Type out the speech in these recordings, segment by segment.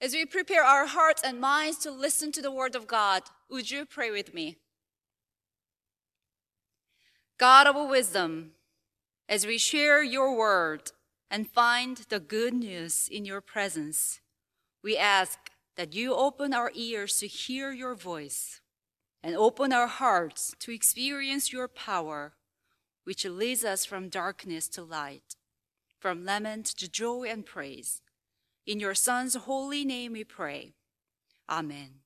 As we prepare our hearts and minds to listen to the word of God, would you pray with me? God of wisdom, as we share your word and find the good news in your presence, we ask that you open our ears to hear your voice and open our hearts to experience your power, which leads us from darkness to light, from lament to joy and praise. In your Son's holy name we pray. Amen.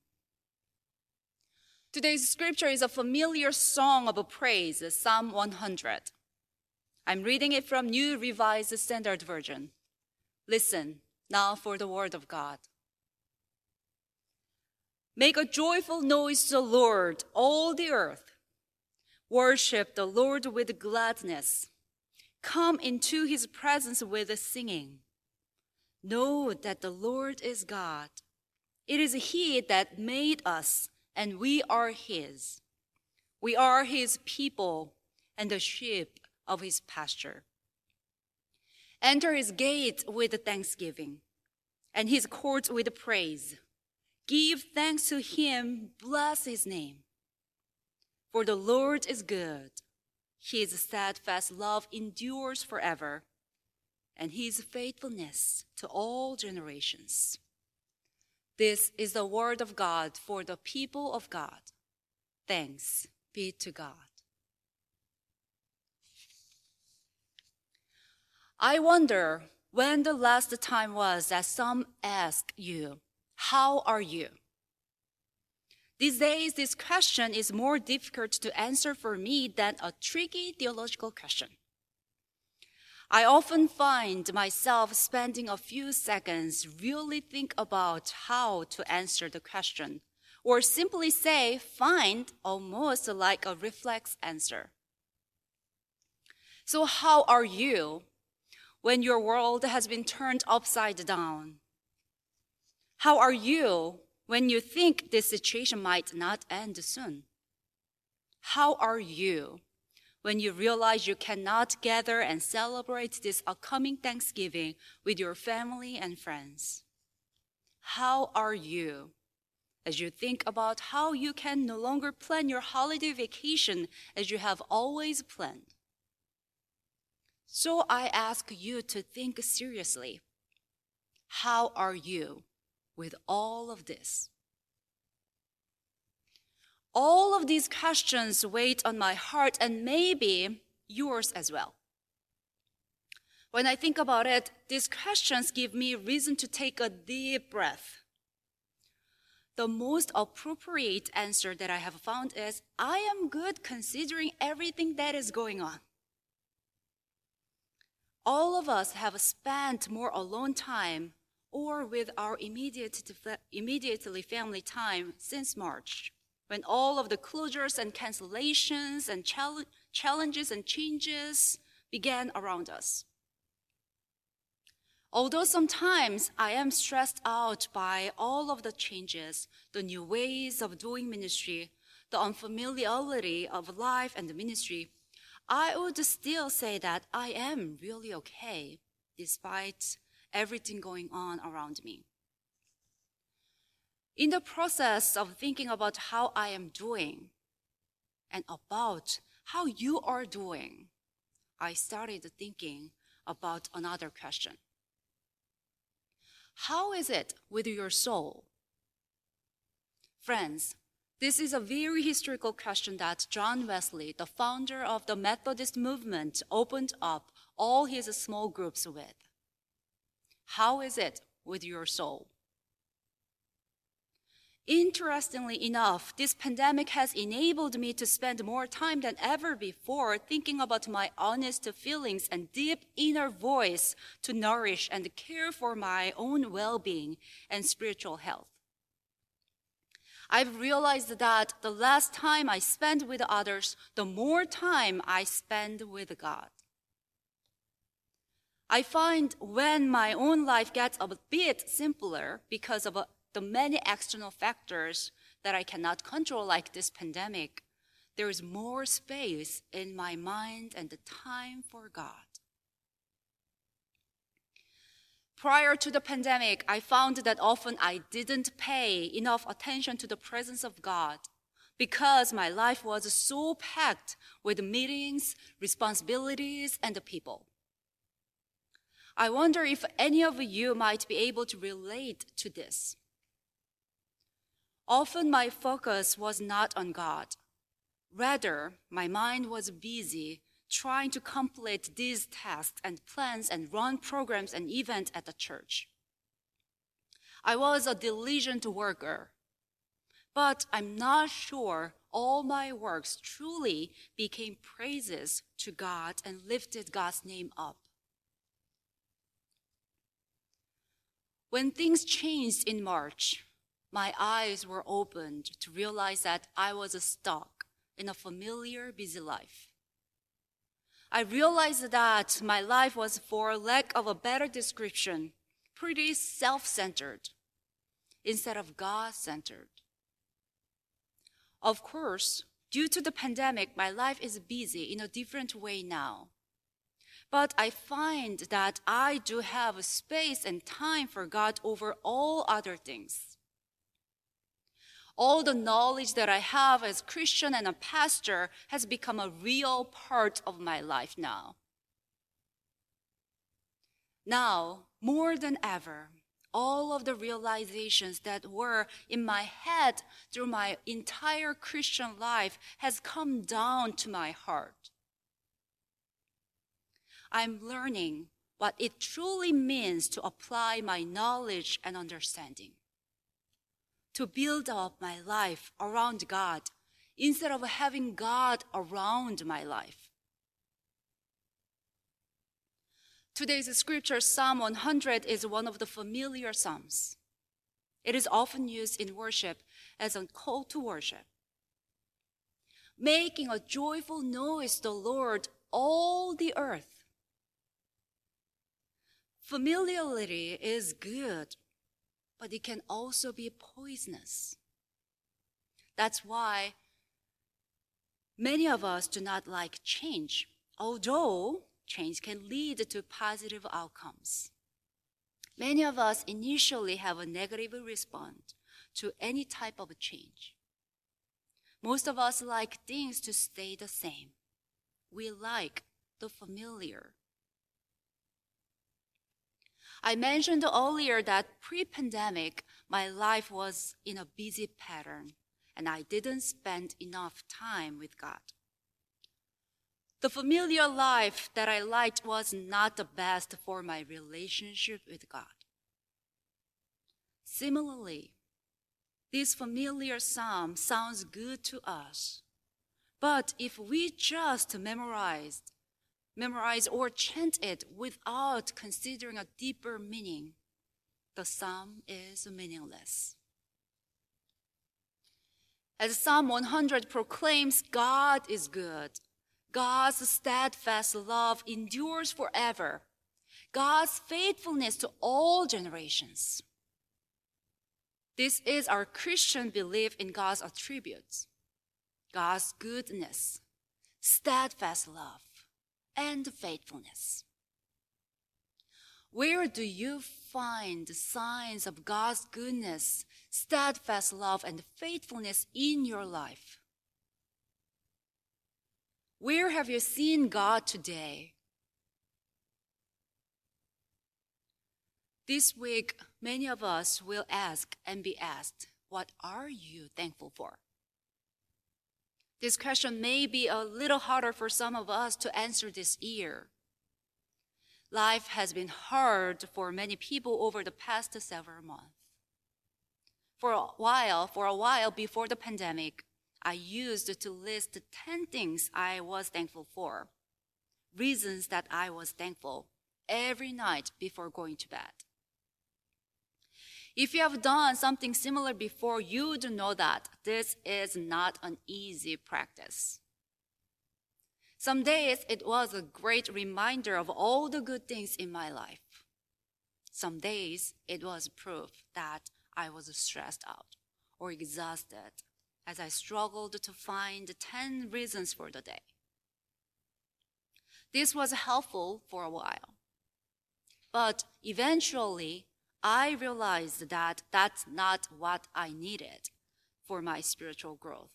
Today's scripture is a familiar song of praise, Psalm 100. I'm reading it from New Revised Standard Version. Listen now for the word of God. Make a joyful noise to the Lord, all the earth. Worship the Lord with gladness. Come into his presence with singing. Know that the Lord is God. It is he that made us and we are his. We are his people and the sheep of his pasture. Enter his gates with thanksgiving and his courts with praise. Give thanks to him, bless his name. For the Lord is good. His steadfast love endures forever, and his faithfulness to all generations. This is the word of God for the people of God. Thanks be to God. I wonder when the last time was that some asked you, How are you? These days, this question is more difficult to answer for me than a tricky theological question. I often find myself spending a few seconds really think about how to answer the question, or simply say find almost like a reflex answer. So how are you when your world has been turned upside down? How are you when you think this situation might not end soon? How are you when you realize you cannot gather and celebrate this upcoming Thanksgiving with your family and friends? How are you as you think about how you can no longer plan your holiday vacation as you have always planned? So I ask you to think seriously. How are you with all of this? All of these questions weigh on my heart and maybe yours as well. When I think about it, these questions give me reason to take a deep breath. The most appropriate answer that I have found is I am good considering everything that is going on. All of us have spent more alone time or with our immediate, immediately family time since March when all of the closures and cancellations and challenges and changes began around us. Although sometimes I am stressed out by all of the changes, the new ways of doing ministry, the unfamiliarity of life and the ministry, I would still say that I am really okay despite everything going on around me. In the process of thinking about how I am doing and about how you are doing, I started thinking about another question. How is it with your soul? Friends, this is a very historical question that John Wesley, the founder of the Methodist movement, opened up all his small groups with. How is it with your soul? Interestingly enough, this pandemic has enabled me to spend more time than ever before thinking about my honest feelings and deep inner voice to nourish and care for my own well-being and spiritual health. I've realized that the less time I spend with others, the more time I spend with God. I find when my own life gets a bit simpler because of the many external factors that I cannot control, like this pandemic, there is more space in my mind and the time for God. Prior to the pandemic, I found that often I didn't pay enough attention to the presence of God because my life was so packed with meetings, responsibilities, and the people. I wonder if any of you might be able to relate to this. Often my focus was not on God. Rather, my mind was busy trying to complete these tasks and plans and run programs and events at the church. I was a diligent worker, but I'm not sure all my works truly became praises to God and lifted God's name up. When things changed in March, my eyes were opened to realize that I was stuck in a familiar, busy life. I realized that my life was, for lack of a better description, pretty self centered instead of God centered. Of course, due to the pandemic, my life is busy in a different way now. But I find that I do have space and time for God over all other things. All the knowledge that I have as Christian and a pastor has become a real part of my life now. Now, more than ever, all of the realizations that were in my head through my entire Christian life has come down to my heart. I'm learning what it truly means to apply my knowledge and understanding. To build up my life around God instead of having God around my life. Today's scripture, Psalm 100, is one of the familiar Psalms. It is often used in worship as a call to worship. Making a joyful noise to the Lord, all the earth. Familiarity is good, but it can also be poisonous. That's why many of us do not like change, although change can lead to positive outcomes. Many of us initially have a negative response to any type of change. Most of us like things to stay the same. We like the familiar. I mentioned earlier that pre pandemic, my life was in a busy pattern and I didn't spend enough time with God. The familiar life that I liked was not the best for my relationship with God. Similarly, this familiar psalm sounds good to us. But if we just memorized, memorize or chant it without considering a deeper meaning, the psalm is meaningless. As Psalm 100 proclaims, God is good God's steadfast love endures forever. God's faithfulness to all generations. This is our Christian belief in God's attributes God's goodness, steadfast love, and faithfulness. Where do you find signs of God's goodness, steadfast love, and faithfulness in your life? Where have you seen God today? This week, many of us will ask and be asked, What are you thankful for? This question may be a little harder for some of us to answer this year. Life has been hard for many people over the past several months. For a while, for a while before the pandemic, I used to list 10 things I was thankful for, reasons that I was thankful every night before going to bed. If you have done something similar before, you do know that this is not an easy practice. Some days it was a great reminder of all the good things in my life. Some days it was proof that I was stressed out or exhausted as I struggled to find 10 reasons for the day. This was helpful for a while. But eventually, I realized that that's not what I needed for my spiritual growth.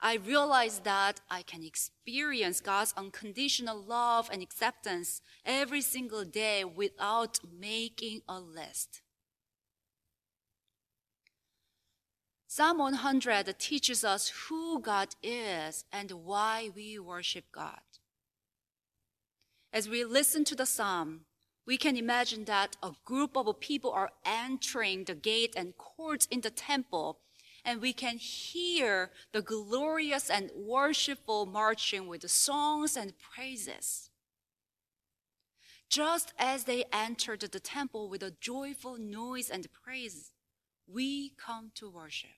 I realized that I can experience God's unconditional love and acceptance every single day without making a list. Psalm 100 teaches us who God is and why we worship God. As we listen to the psalm, we can imagine that a group of people are entering the gate and courts in the temple, and we can hear the glorious and worshipful marching with the songs and praises. Just as they entered the temple with a joyful noise and praise, we come to worship.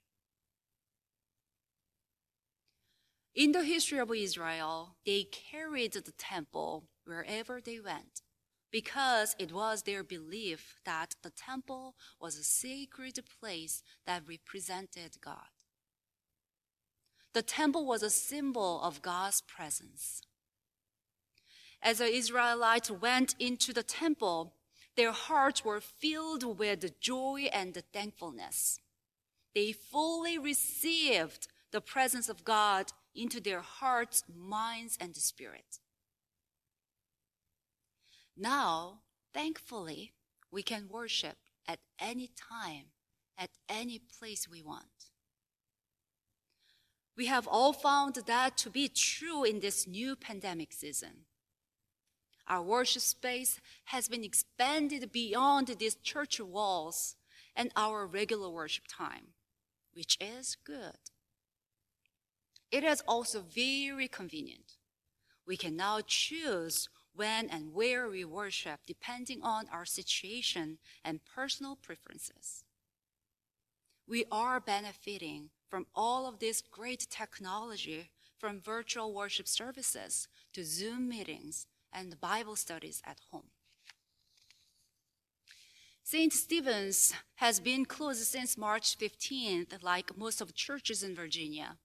In the history of Israel, they carried the temple wherever they went because it was their belief that the temple was a sacred place that represented God. The temple was a symbol of God's presence. As the Israelites went into the temple, their hearts were filled with joy and thankfulness. They fully received the presence of God into their hearts, minds, and spirit. Now, thankfully, we can worship at any time, at any place we want. We have all found that to be true in this new pandemic season. Our worship space has been expanded beyond these church walls and our regular worship time, which is good. It is also very convenient. We can now choose when and where we worship depending on our situation and personal preferences. We are benefiting from all of this great technology from virtual worship services to Zoom meetings and Bible studies at home. St. Stephen's has been closed since March 15th, like most of churches in Virginia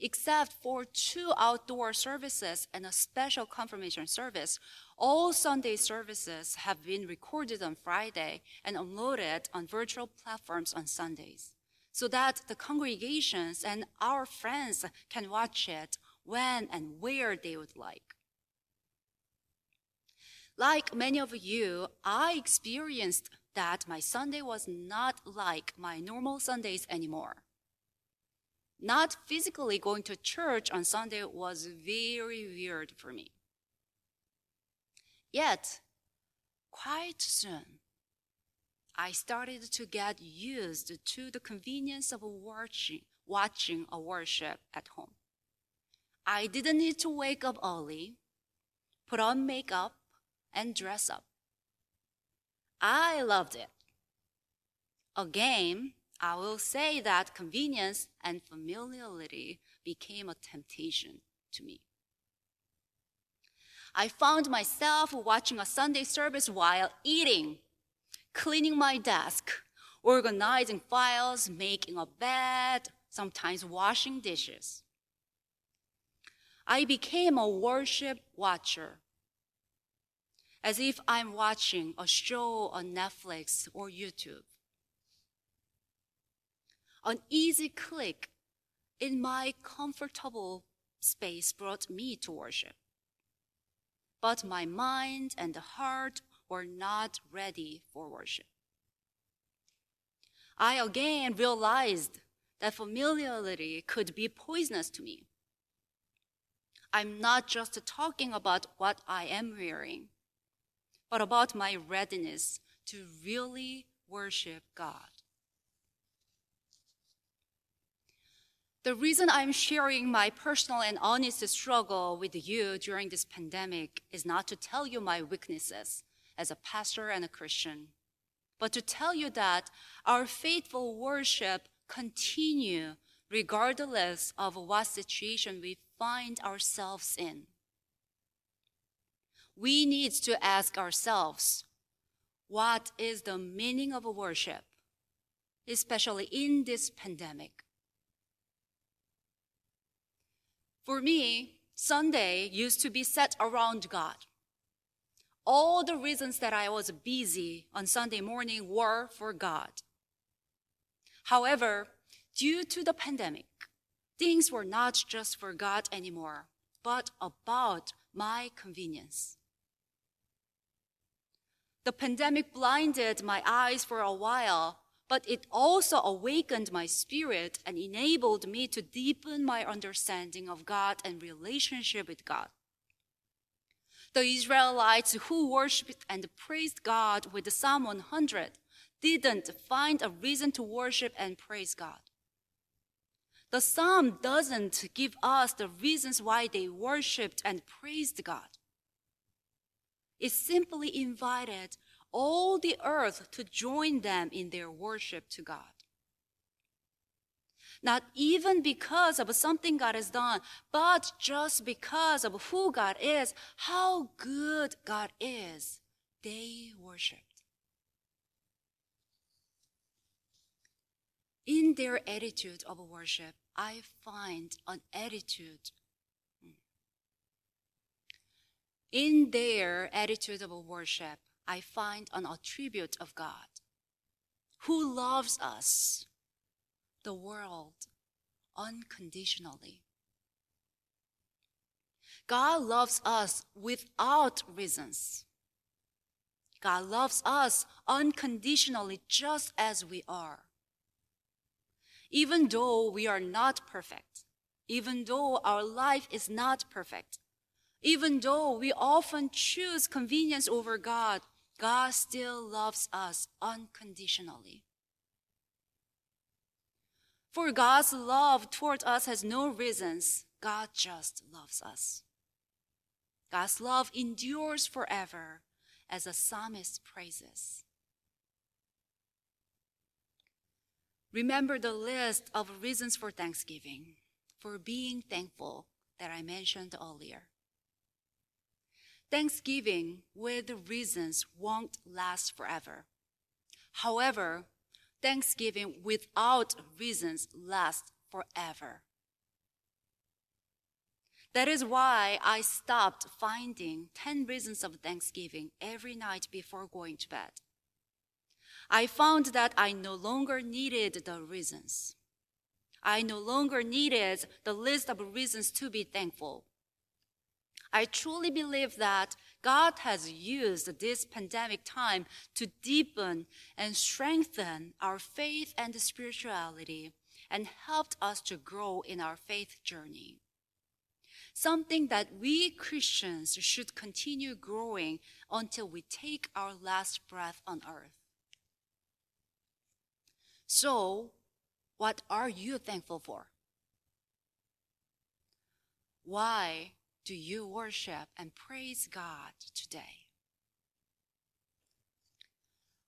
except for two outdoor services and a special confirmation service. All Sunday services have been recorded on Friday and uploaded on virtual platforms on Sundays so that the congregations and our friends can watch it when and where they would like. Like many of you, I experienced that my Sunday was not like my normal Sundays anymore. Not physically going to church on Sunday was very weird for me. Yet, quite soon, I started to get used to the convenience of watching, watching a worship at home. I didn't need to wake up early, put on makeup, and dress up. I loved it. Again, I will say that convenience and familiarity became a temptation to me. I found myself watching a Sunday service while eating, cleaning my desk, organizing files, making a bed, sometimes washing dishes. I became a worship watcher, as if I'm watching a show on Netflix or YouTube an easy click in my comfortable space brought me to worship. But my mind and the heart were not ready for worship. I again realized that familiarity could be poisonous to me. I'm not just talking about what I am wearing, but about my readiness to really worship God. The reason I'm sharing my personal and honest struggle with you during this pandemic is not to tell you my weaknesses as a pastor and a Christian, but to tell you that our faithful worship continue regardless of what situation we find ourselves in. We need to ask ourselves, what is the meaning of worship, especially in this pandemic? For me, Sunday used to be set around God. all the reasons that I was busy on Sunday morning were for God. However, due to the pandemic, things were not just for God anymore, but about my convenience. The pandemic blinded my eyes for a while, but it also awakened my spirit and enabled me to deepen my understanding of God and relationship with God. The Israelites who worshiped and praised God with Psalm 100 didn't find a reason to worship and praise God. The psalm doesn't give us the reasons why they worshiped and praised God. It simply invited all the earth to join them in their worship to God. Not even because of something God has done, but just because of who God is, how good God is, they worshiped. In their attitude of worship, I find an attitude. In their attitude of worship, I find an attribute of God who loves us, the world, unconditionally. God loves us without reasons. God loves us unconditionally just as we are. Even though we are not perfect, even though our life is not perfect, even though we often choose convenience over God, God still loves us unconditionally. For God's love toward us has no reasons. God just loves us. God's love endures forever, as the psalmist praises. Remember the list of reasons for thanksgiving, for being thankful that I mentioned earlier. Thanksgiving with reasons won't last forever. However, Thanksgiving without reasons lasts forever. That is why I stopped finding 10 reasons of Thanksgiving every night before going to bed. I found that I no longer needed the reasons. I no longer needed the list of reasons to be thankful. I truly believe that God has used this pandemic time to deepen and strengthen our faith and spirituality and helped us to grow in our faith journey. Something that we Christians should continue growing until we take our last breath on earth. So, what are you thankful for? Why do you worship and praise God today?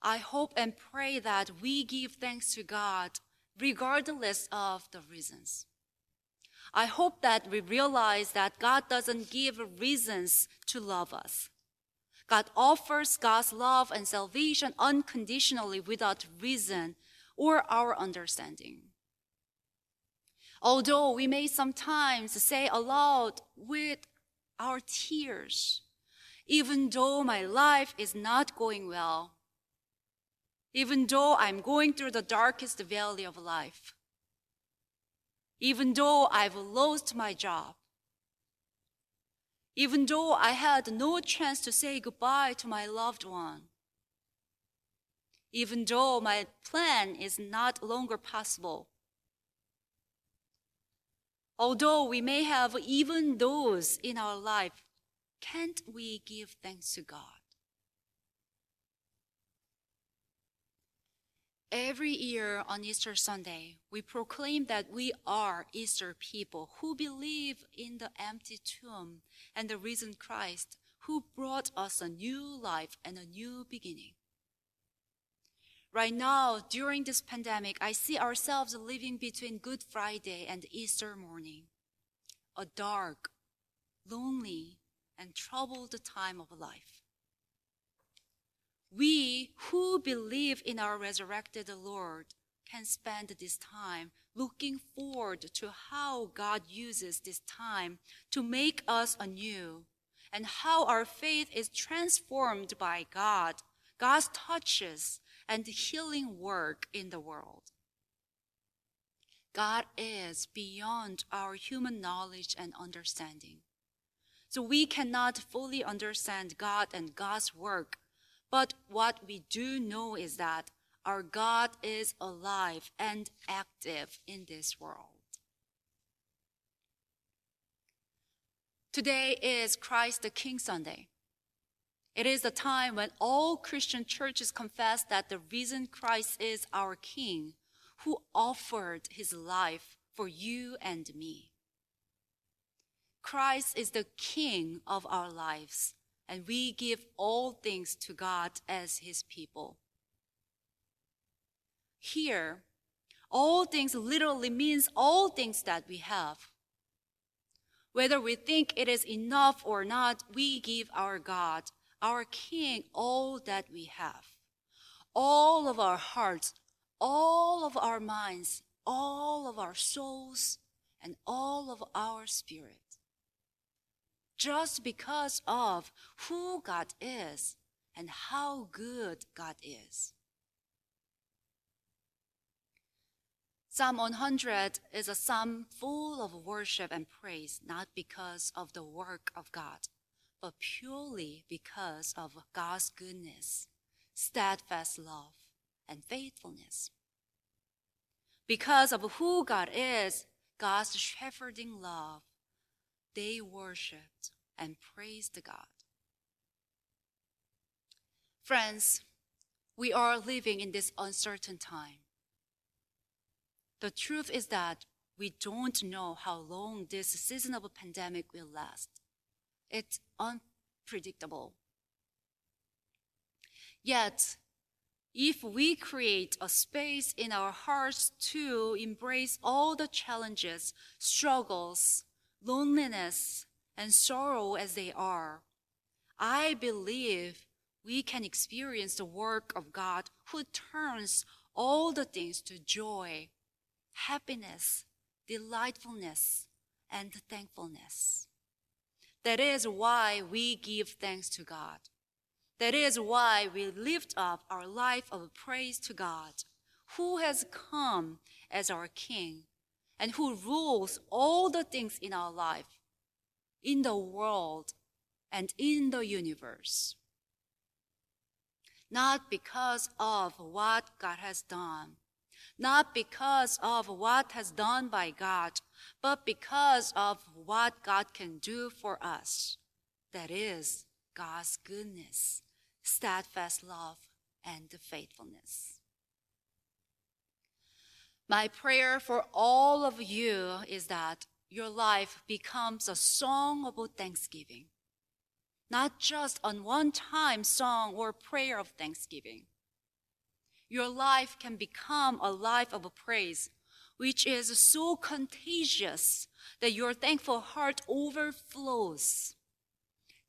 I hope and pray that we give thanks to God regardless of the reasons. I hope that we realize that God doesn't give reasons to love us. God offers God's love and salvation unconditionally without reason or our understanding. Although we may sometimes say aloud with our tears, even though my life is not going well, even though I'm going through the darkest valley of life, even though I've lost my job, even though I had no chance to say goodbye to my loved one, even though my plan is not longer possible, Although we may have even those in our life, can't we give thanks to God? Every year on Easter Sunday, we proclaim that we are Easter people who believe in the empty tomb and the risen Christ who brought us a new life and a new beginning. Right now, during this pandemic, I see ourselves living between Good Friday and Easter morning, a dark, lonely, and troubled time of life. We who believe in our resurrected Lord can spend this time looking forward to how God uses this time to make us anew and how our faith is transformed by God, God's touches and healing work in the world. God is beyond our human knowledge and understanding. So we cannot fully understand God and God's work, but what we do know is that our God is alive and active in this world. Today is Christ the King Sunday. It is a time when all Christian churches confess that the risen Christ is our King who offered his life for you and me. Christ is the King of our lives, and we give all things to God as his people. Here, all things literally means all things that we have. Whether we think it is enough or not, we give our God, our King, all that we have. All of our hearts, all of our minds, all of our souls, and all of our spirit. Just because of who God is and how good God is. Psalm 100 is a psalm full of worship and praise, not because of the work of God, but purely because of God's goodness, steadfast love, and faithfulness. Because of who God is, God's shepherding love, they worshiped and praised God. Friends, we are living in this uncertain time. The truth is that we don't know how long this season of pandemic will last. It's unpredictable. Yet, if we create a space in our hearts to embrace all the challenges, struggles, loneliness, and sorrow as they are, I believe we can experience the work of God who turns all the things to joy happiness, delightfulness, and thankfulness. That is why we give thanks to God. That is why we lift up our life of praise to God, who has come as our King and who rules all the things in our life, in the world, and in the universe. Not because of what God has done, not because of what has done by God, but because of what God can do for us. That is God's goodness, steadfast love, and faithfulness. My prayer for all of you is that your life becomes a song of thanksgiving, not just a one time song or prayer of thanksgiving your life can become a life of praise, which is so contagious that your thankful heart overflows,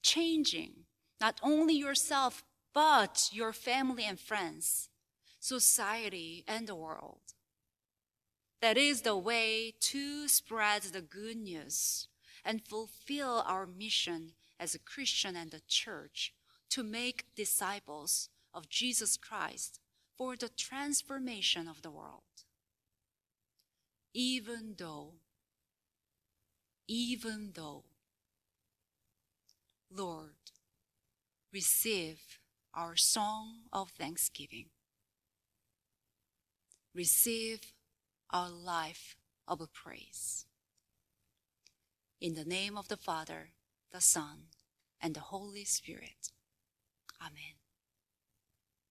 changing not only yourself, but your family and friends, society, and the world. That is the way to spread the good news and fulfill our mission as a Christian and the church to make disciples of Jesus Christ for the transformation of the world. Even though, even though, Lord, receive our song of thanksgiving. Receive our life of praise. In the name of the Father, the Son, and the Holy Spirit. Amen.